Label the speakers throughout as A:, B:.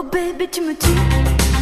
A: Oh baby, tu me tues.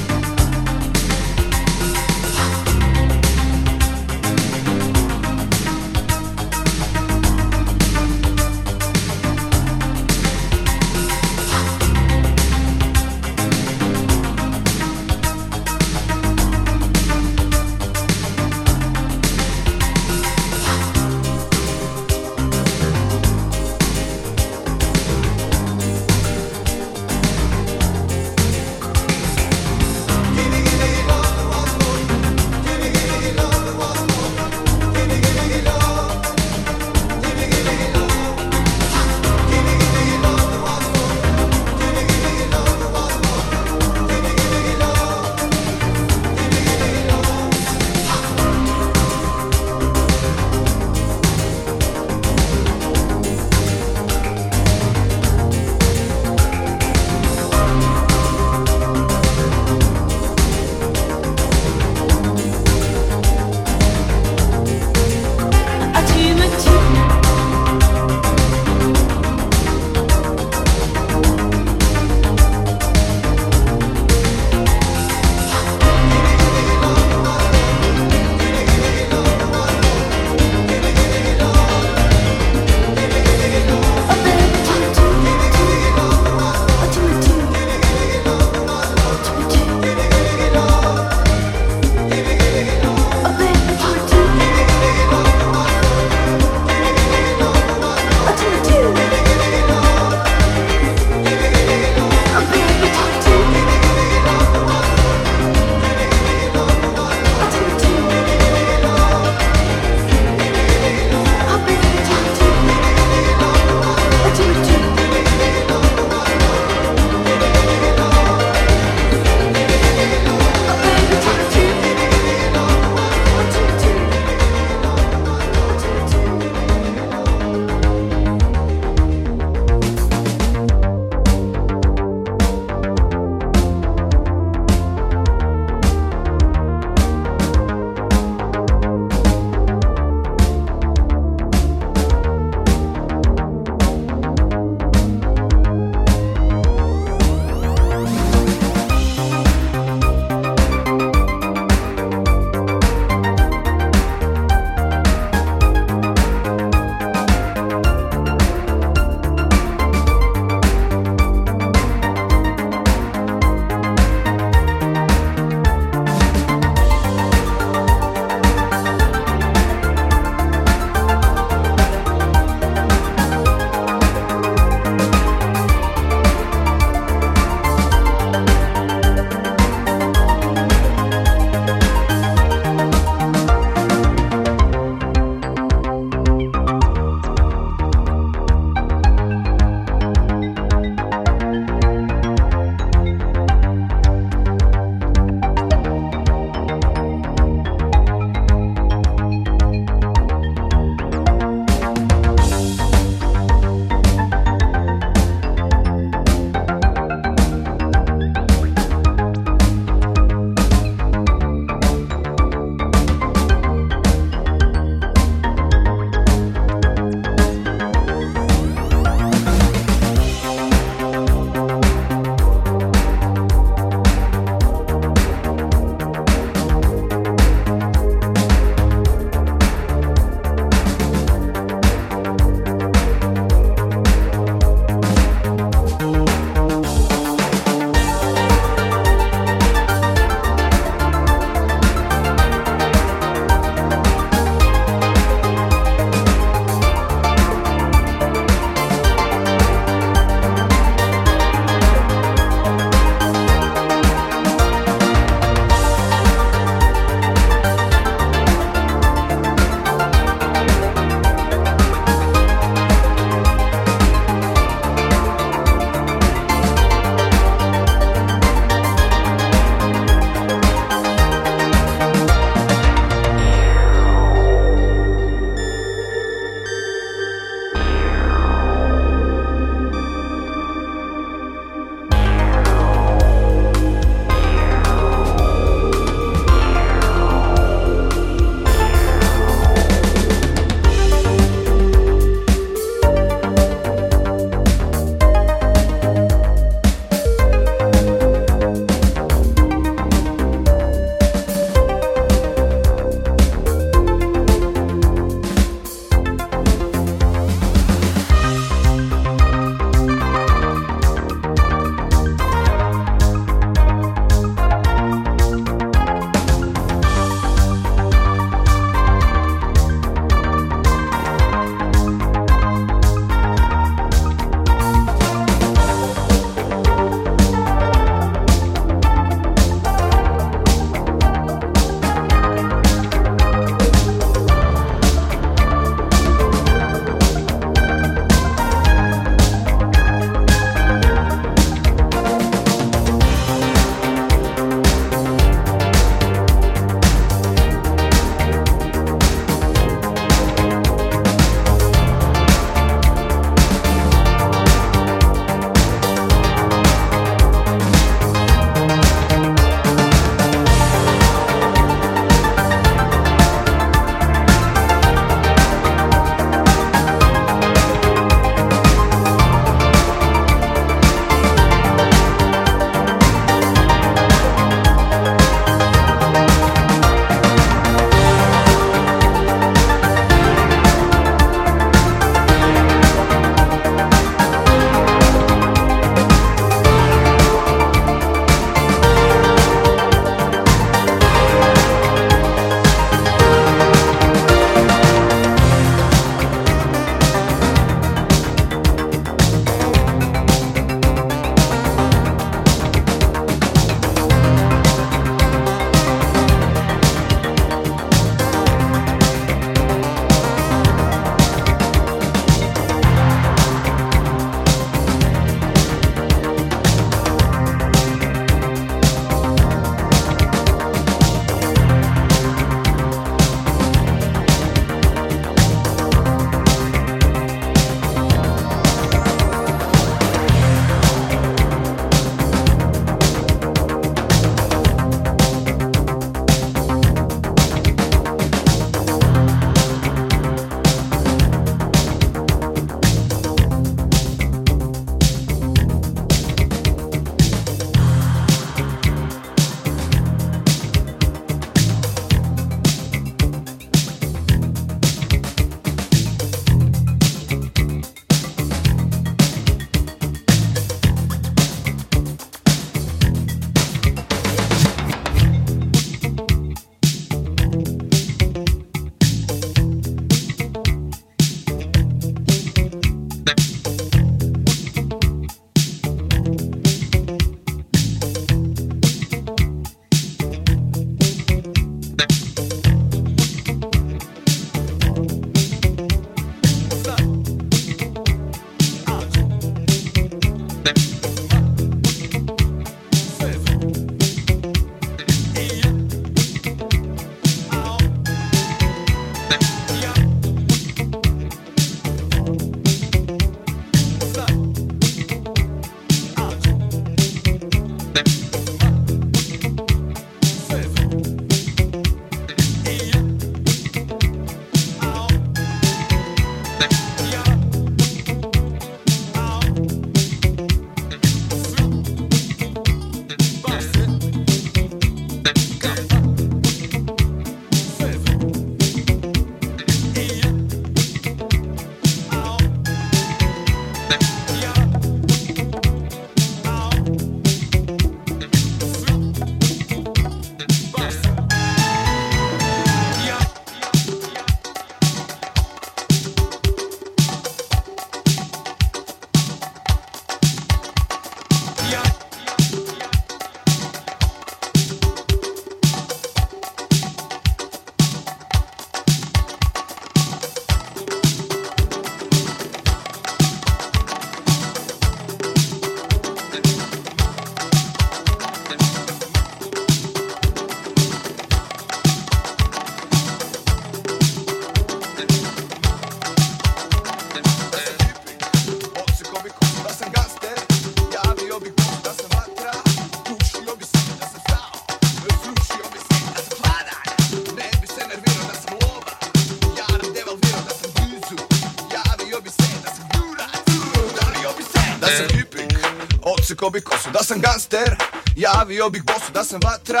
B: Stavio bih bosu da sam vatra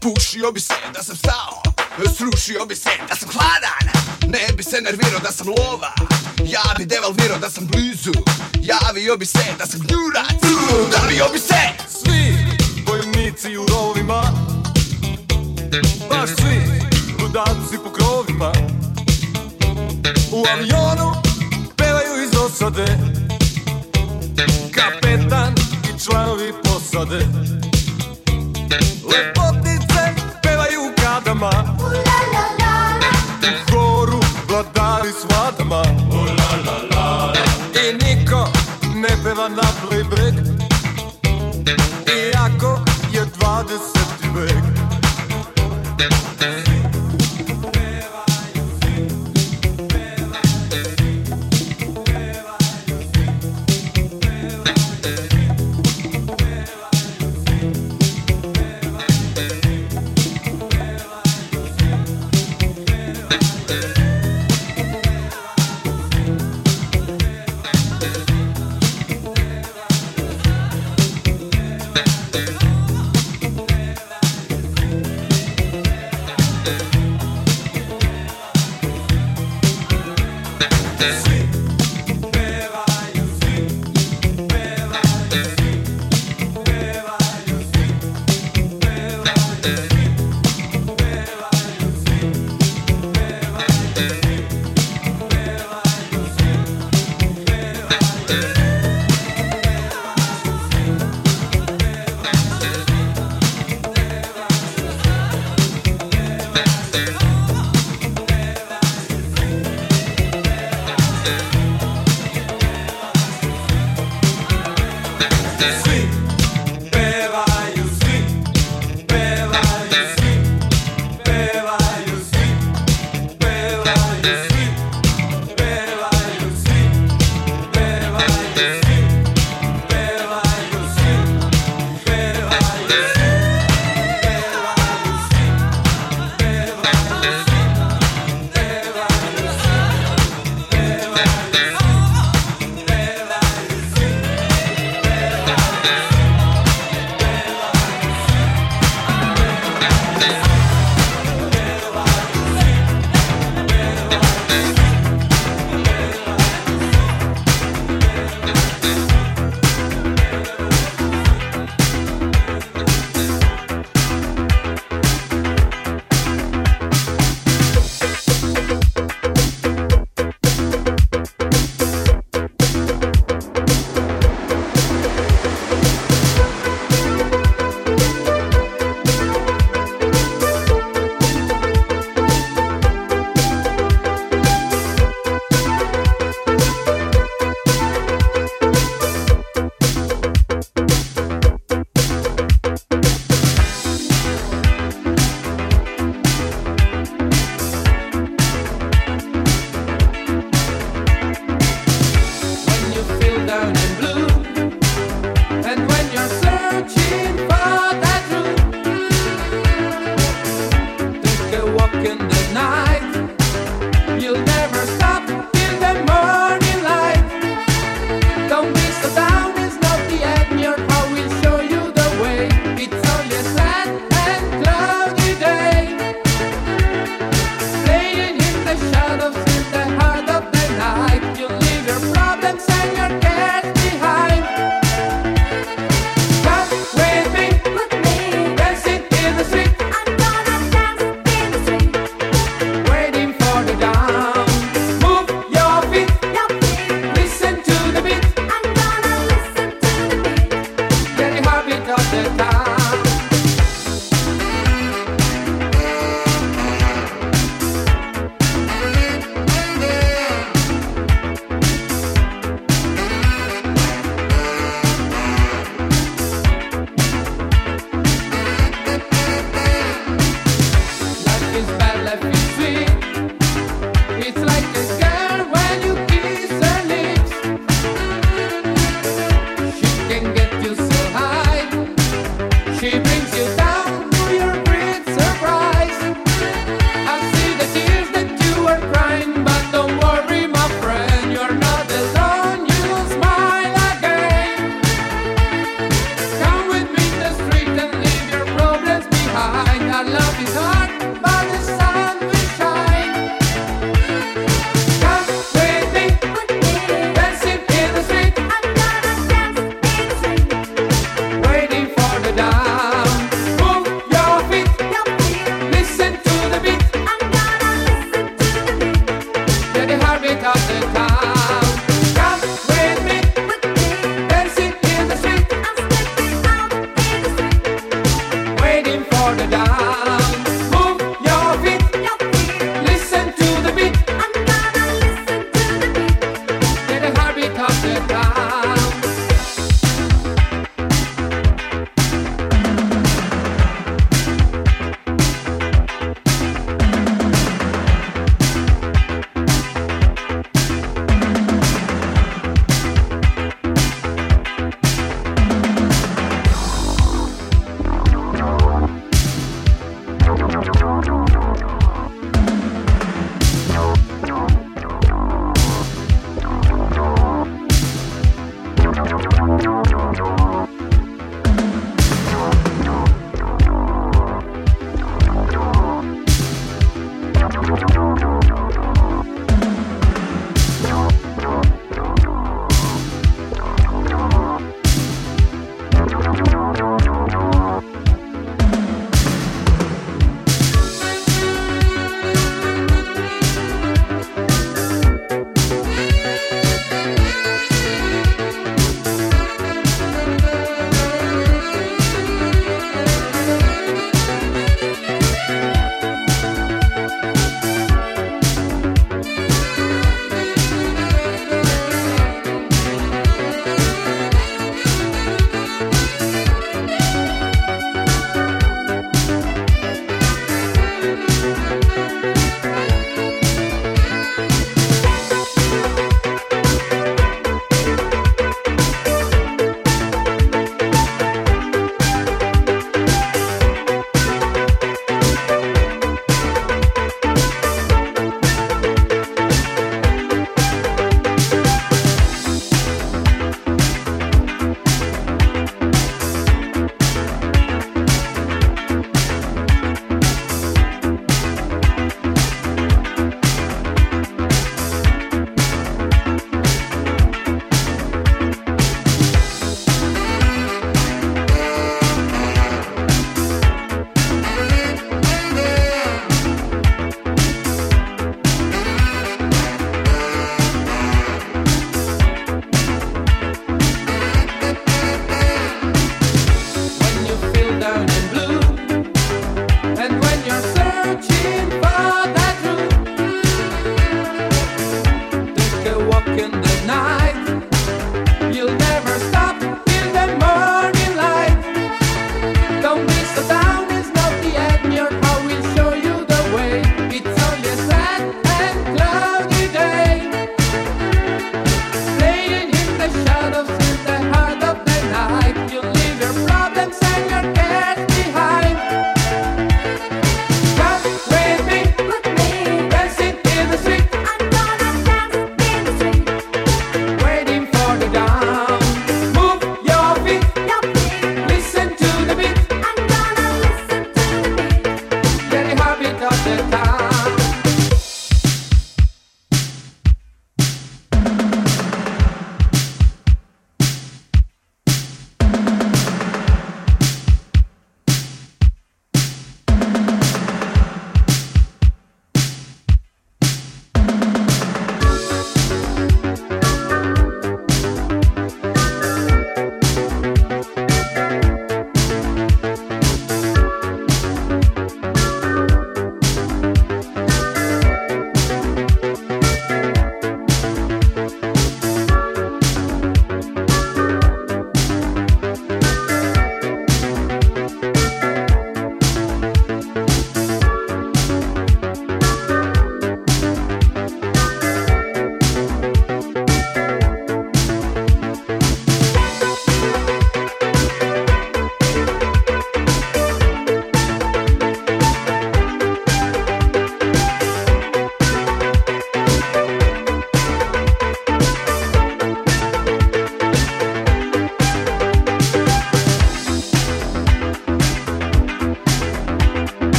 B: Pušio bi se da sam stao Srušio bi se da sam hladan. Ne bi se nervirao da sam lova Ja bi devalvirao da sam blizu. Javio bi se da sam gljurac Udavio bi se.
C: Svi vojnici u rovima Baš svi ludaci po krovima. U
D: avion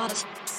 D: artist